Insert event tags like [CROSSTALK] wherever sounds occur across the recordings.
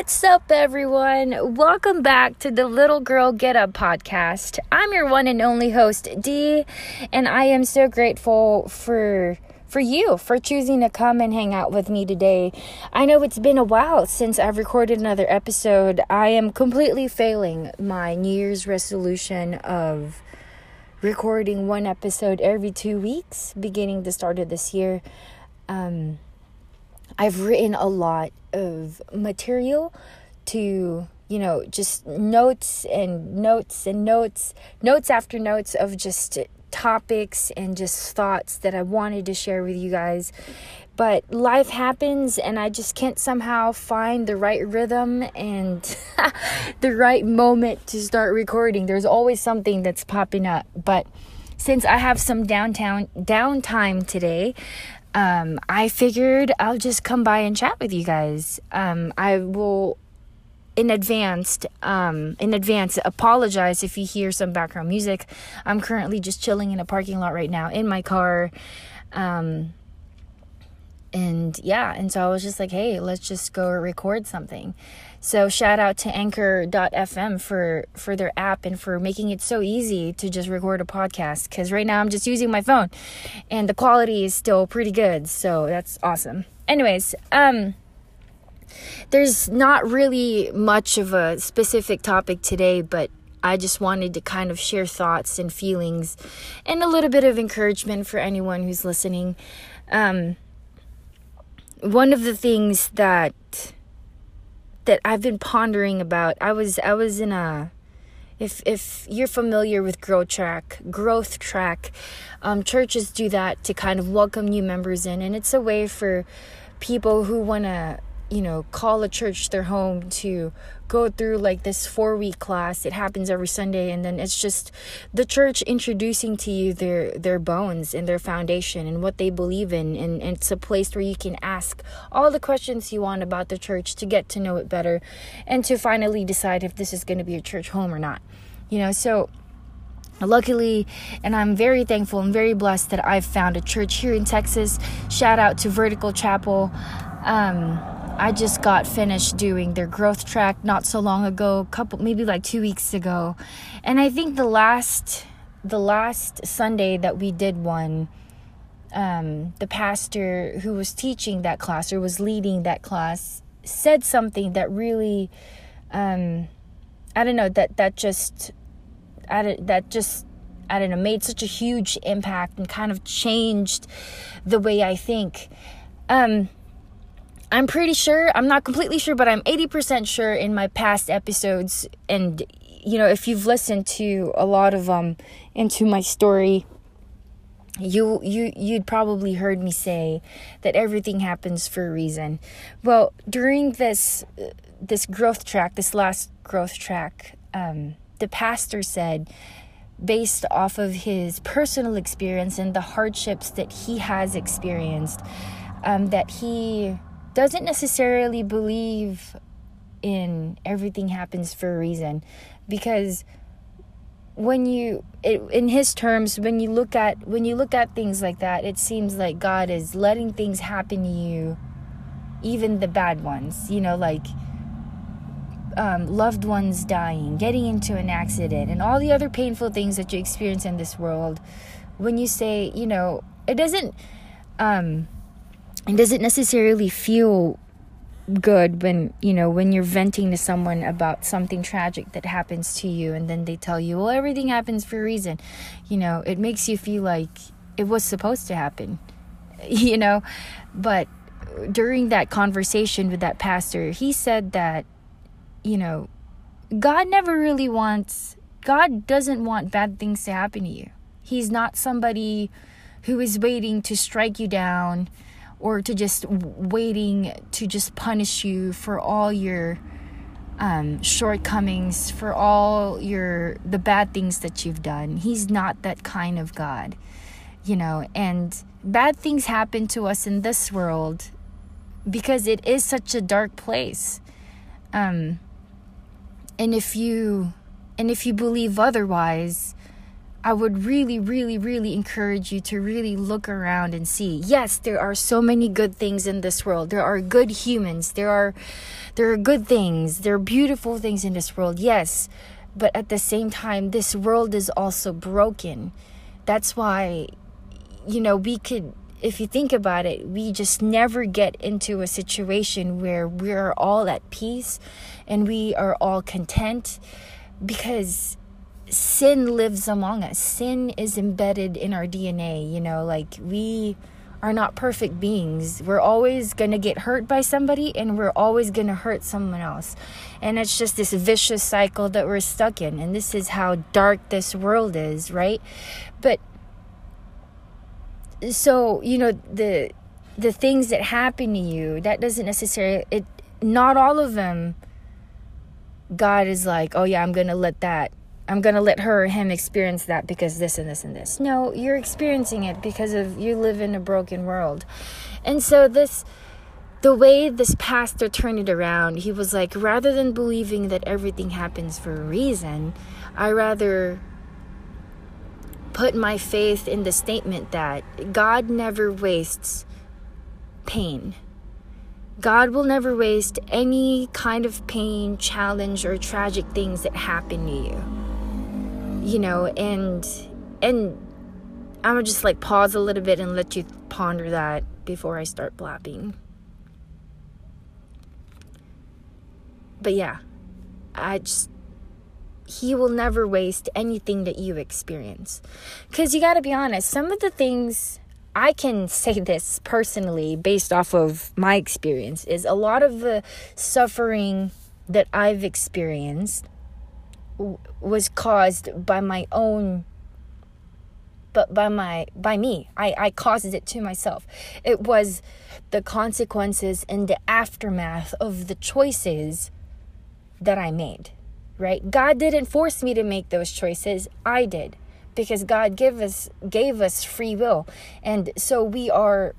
What's up, everyone? Welcome back to the Little Girl Get Up podcast. I'm your one and only host, Dee, and I am so grateful for for you for choosing to come and hang out with me today. I know it's been a while since I've recorded another episode. I am completely failing my New Year's resolution of recording one episode every two weeks, beginning the start of this year. Um, I've written a lot of material to, you know, just notes and notes and notes, notes after notes of just topics and just thoughts that I wanted to share with you guys. But life happens, and I just can't somehow find the right rhythm and [LAUGHS] the right moment to start recording. There's always something that's popping up. But since I have some downtown downtime today, um, I figured I'll just come by and chat with you guys. Um, I will in advance um, in advance apologize if you hear some background music. I'm currently just chilling in a parking lot right now in my car. Um, and yeah and so i was just like hey let's just go record something so shout out to anchor.fm for for their app and for making it so easy to just record a podcast cuz right now I'm just using my phone and the quality is still pretty good. So that's awesome. Anyways, um there's not really much of a specific topic today, but I just wanted to kind of share thoughts and feelings and a little bit of encouragement for anyone who's listening. Um, one of the things that that I've been pondering about. I was I was in a if if you're familiar with growth track growth track um, churches do that to kind of welcome new members in and it's a way for people who want to you know, call a church their home to go through like this four week class. It happens every Sunday, and then it's just the church introducing to you their their bones and their foundation and what they believe in, and, and it's a place where you can ask all the questions you want about the church to get to know it better, and to finally decide if this is going to be a church home or not. You know, so luckily and i'm very thankful and very blessed that i've found a church here in texas shout out to vertical chapel um, I just got finished doing their growth track not so long ago, couple maybe like 2 weeks ago. And I think the last the last Sunday that we did one um, the pastor who was teaching that class or was leading that class said something that really um, I don't know that that just I that just I don't know made such a huge impact and kind of changed the way I think. Um, I'm pretty sure, I'm not completely sure, but I'm 80% sure in my past episodes and you know, if you've listened to a lot of um into my story, you you you'd probably heard me say that everything happens for a reason. Well, during this this growth track, this last growth track, um the pastor said based off of his personal experience and the hardships that he has experienced um, that he doesn't necessarily believe in everything happens for a reason. Because when you it, in his terms when you look at when you look at things like that it seems like god is letting things happen to you even the bad ones you know like um, loved ones dying getting into an accident and all the other painful things that you experience in this world. When you say you know it doesn't um it does it necessarily feel good when you know when you're venting to someone about something tragic that happens to you and then they tell you well everything happens for a reason. You know it makes you feel like it was supposed to happen [LAUGHS] you know? But during that conversation with that pastor he said that you know god never really wants god doesn't want bad things to happen to you. He's not somebody who is waiting to strike you down or to just waiting to just punish you for all your um, shortcomings, for all your the bad things that you've done. He's not that kind of God, you know. And bad things happen to us in this world because it is such a dark place. Um, and if you and if you believe otherwise, I would really, really, really encourage you to really look around and see. Yes, there are so many good things in this world. There are good humans. There are there are good things. There are beautiful things in this world. Yes. But at the same time, this world is also broken. That's why you know, we could if you think about it, we just never get into a situation where we're all at peace and we are all content because sin lives among us. Sin is embedded in our DNA, you know, like we are not perfect beings. We're always going to get hurt by somebody and we're always going to hurt someone else. And it's just this vicious cycle that we're stuck in. And this is how dark this world is, right? But so, you know, the the things that happen to you, that doesn't necessarily it not all of them God is like, "Oh yeah, I'm going to let that I'm going to let her or him experience that because this and this and this. No, you're experiencing it because of you live in a broken world. And so this the way this pastor turned it around, he was like rather than believing that everything happens for a reason, I rather put my faith in the statement that God never wastes pain. God will never waste any kind of pain, challenge, or tragic things that happen to you you know, and and I'm gonna just like pause a little bit and let you ponder that before I start blabbing. But yeah, I just he will never waste anything that you experience. Cuz you got to be honest, some of the things I can [LAUGHS] say this personally based off of my experience is a lot of the suffering that I've experienced was caused by my own but by my by me. I i caused it to myself. It was the consequences and the aftermath of the choices that i made right? God didn't force me to make those choices. I did because god gave us gave us free will. And so we are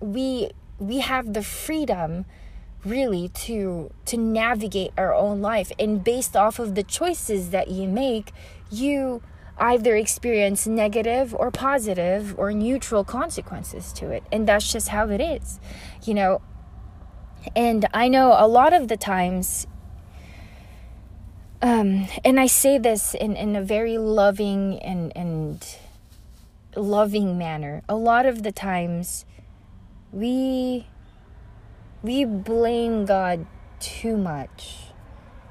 we we have the freedom really to to navigate our own life. And based off of the choices that you make you either experience negative or positive or neutral consequences to it. And that's just how it is you know? And i know a lot of the times um, and i say this in, in a very loving and, and loving manner. A lot of the times we we blame God too much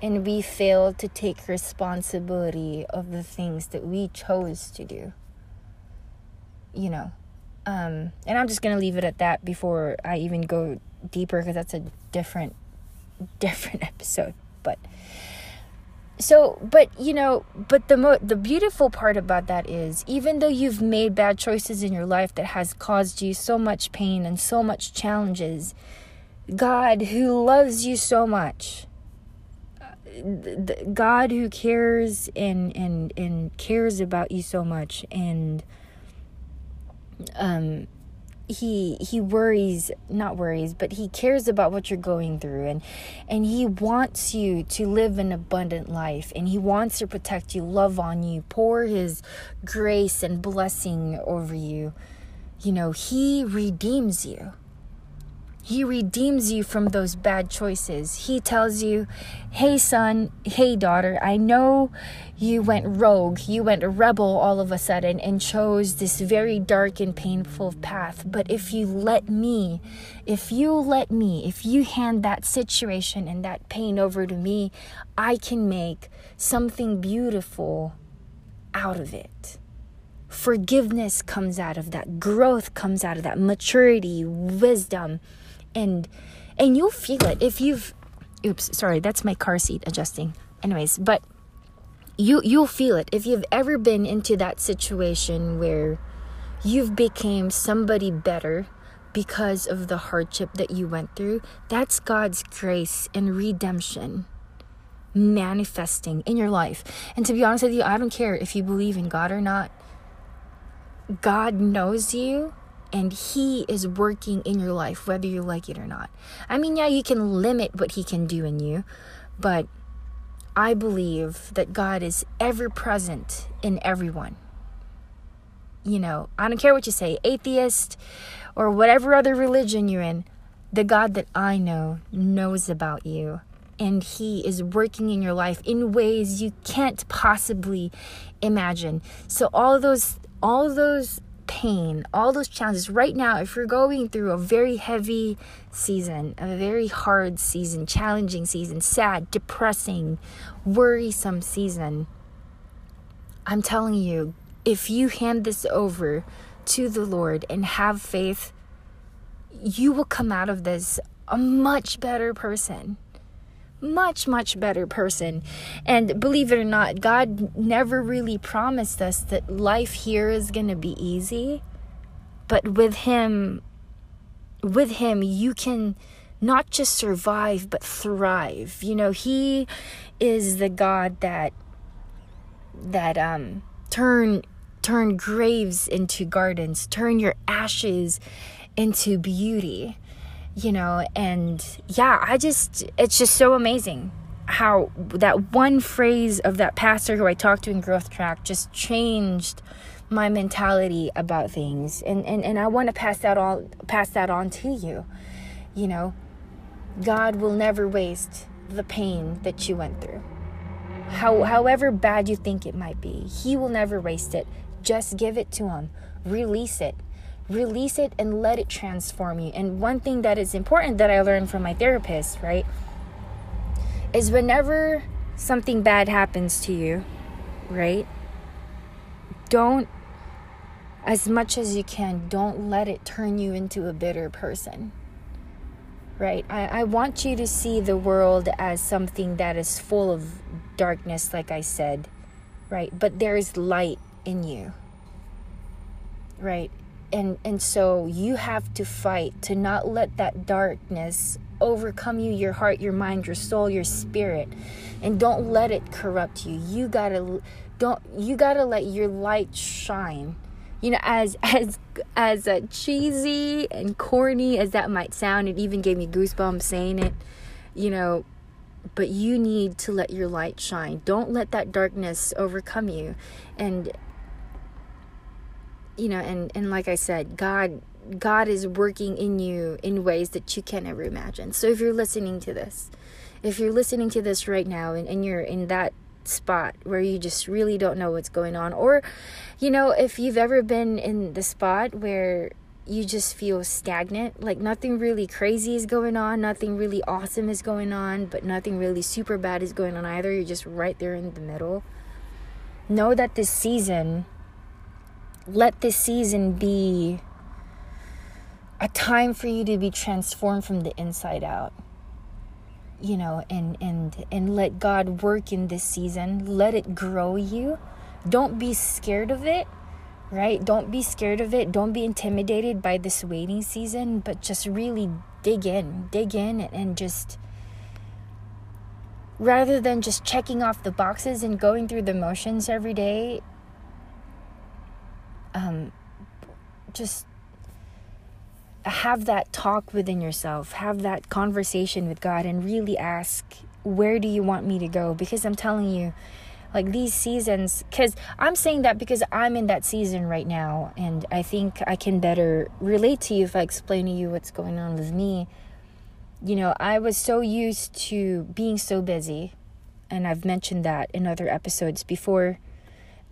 and we fail to take responsibility of the things that we chose to do. You know, um, and I'm just gonna leave it at that before I even go deeper because that's a different, different [LAUGHS] episode. But so, but you know, but the mo- the beautiful part about that is, even though you've made bad choices in your life that has caused you so much pain and so much challenges, God who loves you so much. God who cares and and and cares about you so much and um he he worries not worries but he cares about what you're going through and and he wants you to live an abundant life and he wants to protect you love on you pour his grace and blessing over you you know he redeems you he redeems you from those bad choices. He tells you, hey, son, hey, daughter, I know you went rogue, you went rebel all of a sudden and chose this very dark and painful path. But if you let me, if you let me, if you hand that situation and that pain over to me, I can make something beautiful out of it. Forgiveness comes out of that. Growth comes out of that. Maturity wisdom and and you'll feel it if you've oops sorry that's my car seat adjusting. Anyways but you you'll feel it if you've ever been into that situation where you've became somebody better because of the hardship that you went through. That's God's grace and redemption manifesting in your life. And to be honest with you I don't care if you believe in God or not. God knows you and he is working in your life whether you like it or not. I mean, yeah, you can limit what he can do in you, but I believe that God is ever present in everyone. You know, I don't care what you say, atheist or whatever other religion you're in, the God that I know knows about you. And He is working in your life in ways you can't possibly imagine. So all those, all those pain, all those challenges. Right now, if you're going through a very heavy season, a very hard season, challenging season, sad, depressing, worrisome season, I'm telling you, if you hand this over to the Lord and have faith, you will come out of this a much better person much, much better person. And believe it or not, God never really promised us that life here is going to be easy. But with Him, with Him, you can not just survive, but thrive. You know, He is the God that, that, um, turn, turn graves into gardens, turn your ashes into beauty you know and yeah i just it's just so amazing how that one phrase of that pastor who i talked to in growth track just changed my mentality about things. And and, and i want to pass that all pass that on to you you know. God will never waste the pain that you went through. How however bad you think it might be he will never waste it. Just give it to him. Release it release it and let it transform you. And one thing that is important that I learned from my therapist, right, is whenever something bad happens to you, right, don't, as much as you can, don't let it turn you into a bitter person. Right? I, I want you to see the world as something that is full of darkness, like I said, right? But there is light in you right and and so you have to fight to not let that darkness overcome you your heart your mind your soul your spirit. And don't let it corrupt you. You gotta don't you gotta let your light shine. You know as [LAUGHS] as as uh, cheesy and corny as that might sound it even gave me goosebumps saying it you know but you need to let your light shine. Don't let that darkness overcome you. And you know and and like i said god god is working in you in ways that you can never imagine. So if you're listening to this if you're listening to this right now and, and you're in that spot where you just really don't know what's going on or you know if you've ever been in the spot where you just feel stagnant like nothing really crazy is going on nothing really awesome is going on but nothing really super bad is going on either you're just right there in the middle know that this season let this season be a time for you to be transformed from the inside out you know and and and let god work in this season. Let it grow you. Don't be scared of it right? Don't be scared of it. Don't be intimidated by this waiting season but just really dig in dig in and just rather than just checking off the boxes and going through the motions every day um, just have that talk within yourself, have that conversation with God, and really ask, Where do you want me to go? Because I'm telling you, like these seasons, because I'm saying that because I'm in that season right now, and I think I can better relate to you if I explain to you what's going on with me. You know, I was so used to being so busy, and I've mentioned that in other episodes before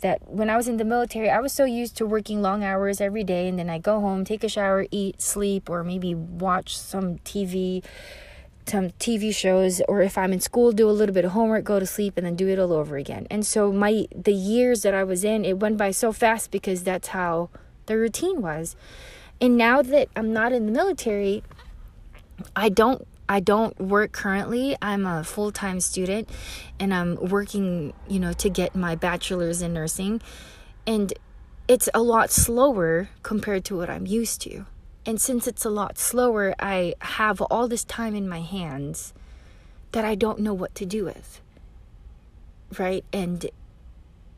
that when I was in the military, I was so used to working long hours every day, and then I go home, take a shower, eat, sleep, or maybe watch some TV, some TV shows, or if I'm in school, do a little bit of homework, go to sleep, and then do it all over again. And so my the years that I was in, it went by so fast because that's how the routine was. And now that I'm not in the military, I don't I don't work currently. I'm a full time student and I'm working, you know, to get my bachelor's in nursing. And it's a lot slower compared to what I'm used to. And since it's a lot slower, I have all this time in my hands that I don't know what to do with. Right? And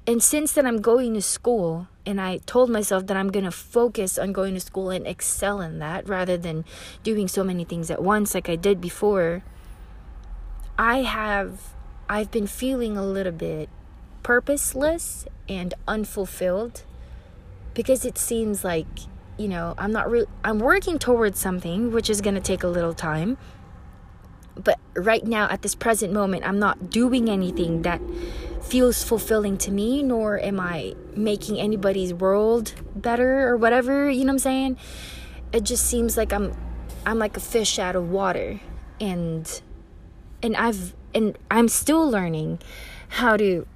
and since then I'm going to school and I told myself that I'm going to focus on going to school and excel in that rather than doing so many things at once like I did before. I have I've been feeling a little bit purposeless and unfulfilled because it seems like, you know, I'm not really I'm working towards something which is going to take a little time. But right now at this present moment, I'm not doing anything that feels fulfilling to me nor am I making anybody's world better or whatever, you know what I'm saying? It just seems like I'm I'm like a fish out of water and and I've and I'm still learning how to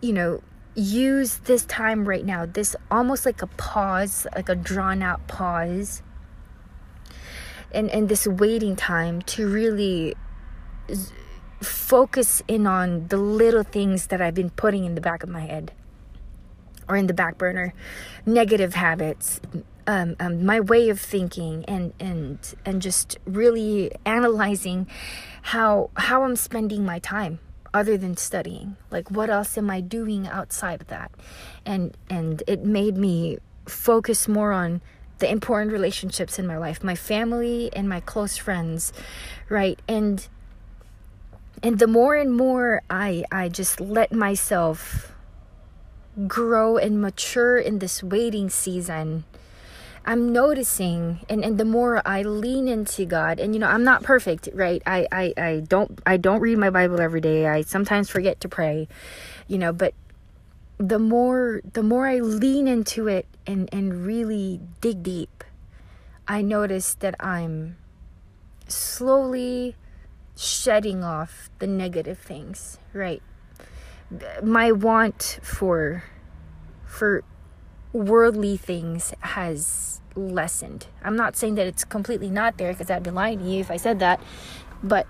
you know use this time right now this almost like a pause like a drawn out pause and and this waiting time to really focus in on the little things that I've been putting in the back of my head or in the back burner. Negative habits um, um, my way of thinking and and and just really analyzing how how I'm spending my time other than studying. Like what else am I doing outside of that? And and it made me focus more on the important relationships in my life my family and my close friends right? And and the more and more I I just let myself grow and mature in this waiting season I'm noticing and, and the more I lean into God and you know I'm not perfect right? I, I I don't I don't read my Bible every day. I sometimes forget to pray you know but the more the more I lean into it and and really dig deep I notice that I'm slowly shedding off the negative things right my want for for worldly things has lessened. I'm not saying that it's completely not there because I'd be lying to you if I said that, but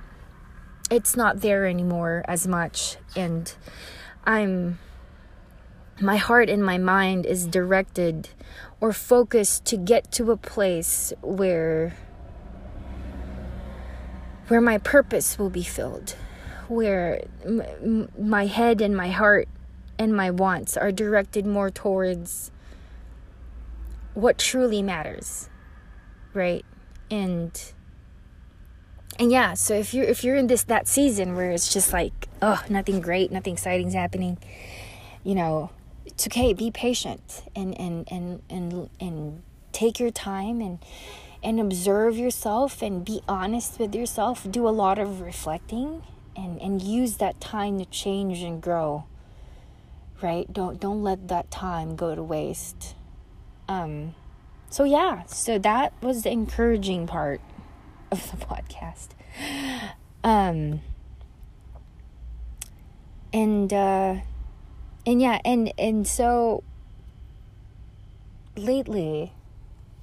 it's not there anymore as much. And I'm, my heart and my mind is directed or focused to get to a place where where my purpose will be filled where my head and my heart and my wants are directed more towards what truly matters right? And and yeah so if you're if you're in this that season where it's just like oh nothing great nothing exciting's happening you know it's okay be patient and and and and and take your time and and observe yourself and be honest with yourself. Do a lot of reflecting and and use that time to change and grow right? Don't don't let that time go to waste. Um, so, yeah, so that was the encouraging part of the podcast. Um, and, uh, and yeah, and, and so lately,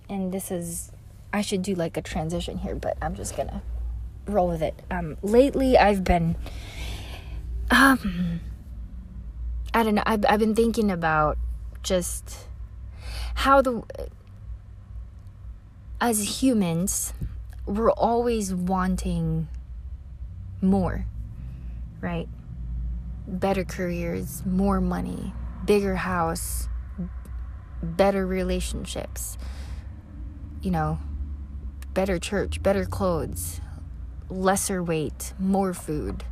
and this is, I should do like a transition here, but I'm just gonna roll with it. Um, lately I've been, um, I don't know, I've, I've been thinking about just, how the as humans we're always wanting more right better careers more money bigger house better relationships you know better church better clothes lesser weight more food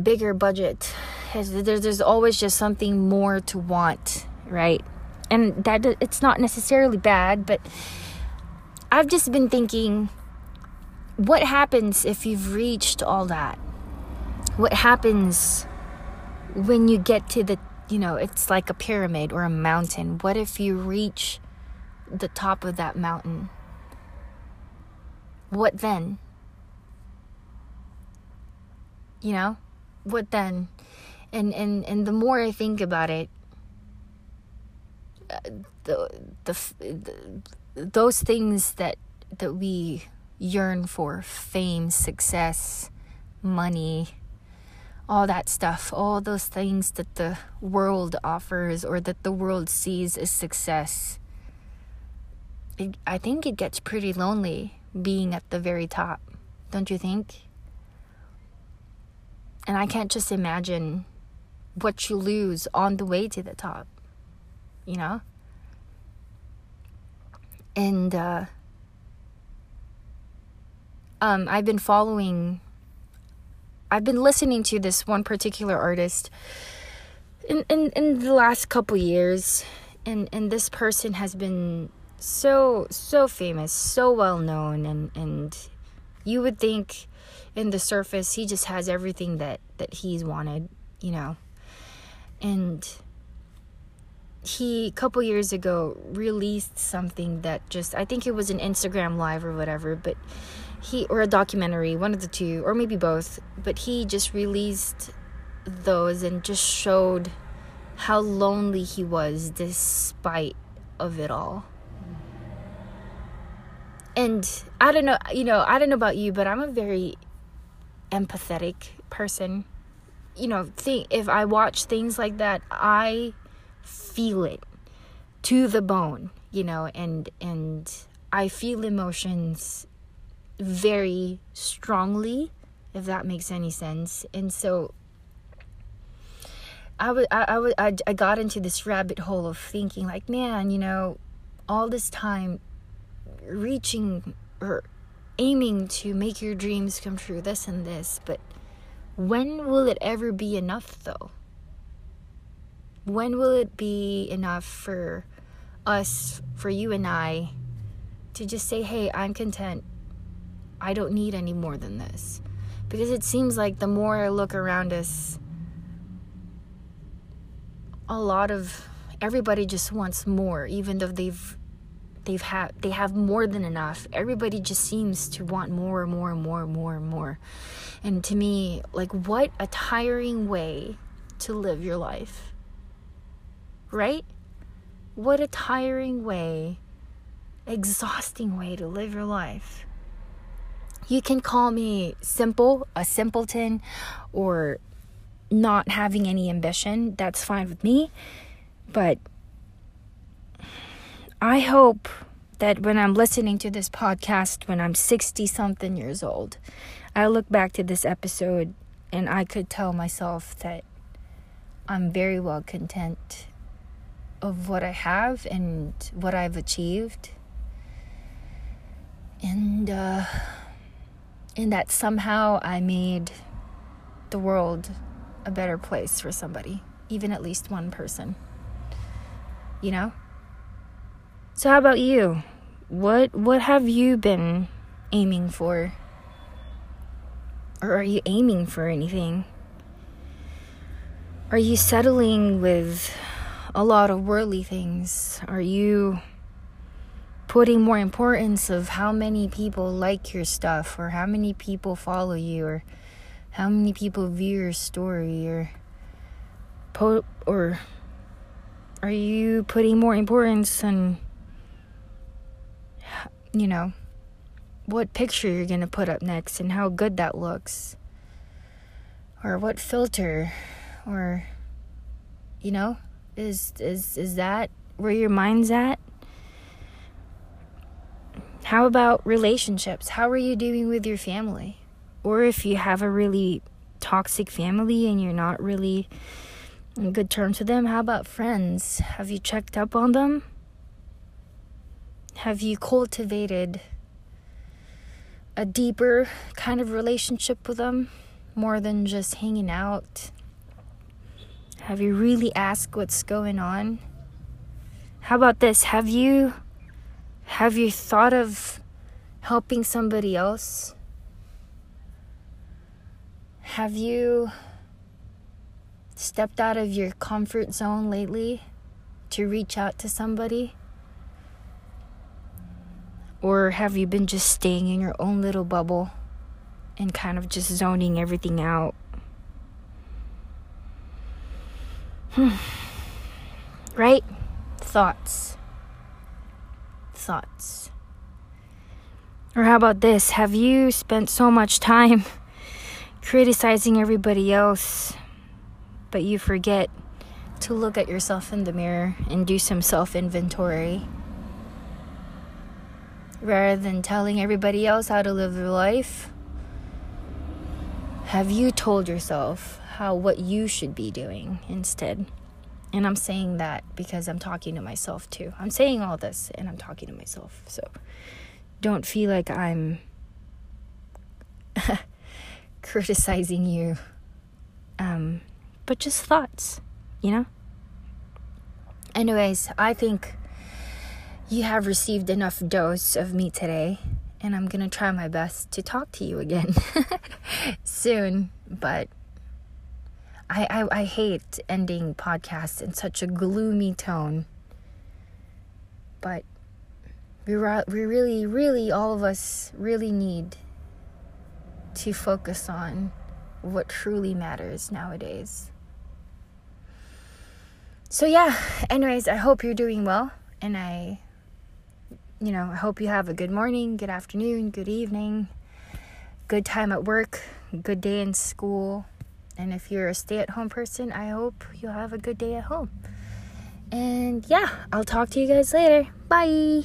bigger budget. There's always just something more to want right? And that it's not necessarily bad but i've just been thinking what happens if you've reached all that what happens when you get to the you know it's like a pyramid or a mountain. What if you reach the top of that mountain? What then? You know what then? And and and the more i think about it uh, the, the, the those things that that we yearn for fame success money all that stuff all those things that the world offers or that the world sees as success it, i think it gets pretty lonely being at the very top don't you think and i can't just imagine what you lose on the way to the top you know? And uh, um, I've been following I've been listening to this one particular artist in in, in the last couple years and and this person has been so so famous, so well known and and you would think in the surface he just has everything that that he's wanted, you know. And he a couple years ago released something that just I think it was an Instagram live or whatever, but he or a documentary, one of the two or maybe both, but he just released those and just showed how lonely he was despite of it all. And I don't know, you know, I don't know about you, but I'm a very empathetic person. You know, think if I watch things like that, I feel it to the bone, you know, and and I feel emotions very strongly, if that makes any sense. And so I would I, I would I, I got into this rabbit hole of thinking like, man, you know, all this time reaching or aiming to make your dreams come true, this and this, but when will it ever be enough though? When will it be enough for us, for you and I, to just say, hey, I'm content. I don't need any more than this. Because it seems like the more I look around us, a lot of everybody just wants more, even though they've they've had they have more than enough. Everybody just seems to want more and more and more and more and more. And to me like what a tiring way to live your life. Right? What a tiring way exhausting way to live your life you can call me simple a simpleton or not having any ambition that's fine with me but I hope that when I'm listening to this podcast when I'm 60 something years old, I look back to this episode and I could tell myself that I'm very well content of what I have and what I've achieved. And uh and that somehow I made the world a better place for somebody, even at least one person. You know? So how about you? What what have you been aiming for? Or are you aiming for anything? Are you settling with a lot of worldly things? Are you putting more importance of how many people like your stuff or how many people follow you or how many people view your story or po- or are you putting more importance on you know, what picture you're going to put up next and how good that looks. Or what filter or you know, is is is that where your mind's at? How about relationships? How are you doing with your family? Or if you have a really toxic family and you're not really in good terms with them, how about friends? Have you checked up on them? Have you cultivated a deeper kind of relationship with them more than just hanging out? Have you really asked what's going on? How about this? Have you have you thought of helping somebody else? Have you stepped out of your comfort zone lately to reach out to somebody? Or have you been just staying in your own little bubble and kind of just zoning everything out? Hmm. Right? Thoughts. Thoughts. Or how about this? Have you spent so much time [LAUGHS] criticizing everybody else, but you forget to look at yourself in the mirror and do some self inventory? rather than telling everybody else how to live their life? Have you told yourself how what you should be doing instead? And I'm saying that because I'm talking to myself too. I'm saying all this and I'm talking to myself. So don't feel like I'm [LAUGHS] criticizing you. Um, but just thoughts, you know? Anyways, I think you have received enough dose of me today, and I'm gonna try my best to talk to you again [LAUGHS] soon. But I, I, I hate ending podcasts in such a gloomy tone. But we, we really, really, all of us really need to focus on what truly matters nowadays. So, yeah, anyways, I hope you're doing well, and I, you know, I hope you have a good morning, good afternoon, good evening, good time at work, good day in school. And if you're a stay at home person, I hope you'll have a good day at home. And yeah, I'll talk to you guys later. Bye.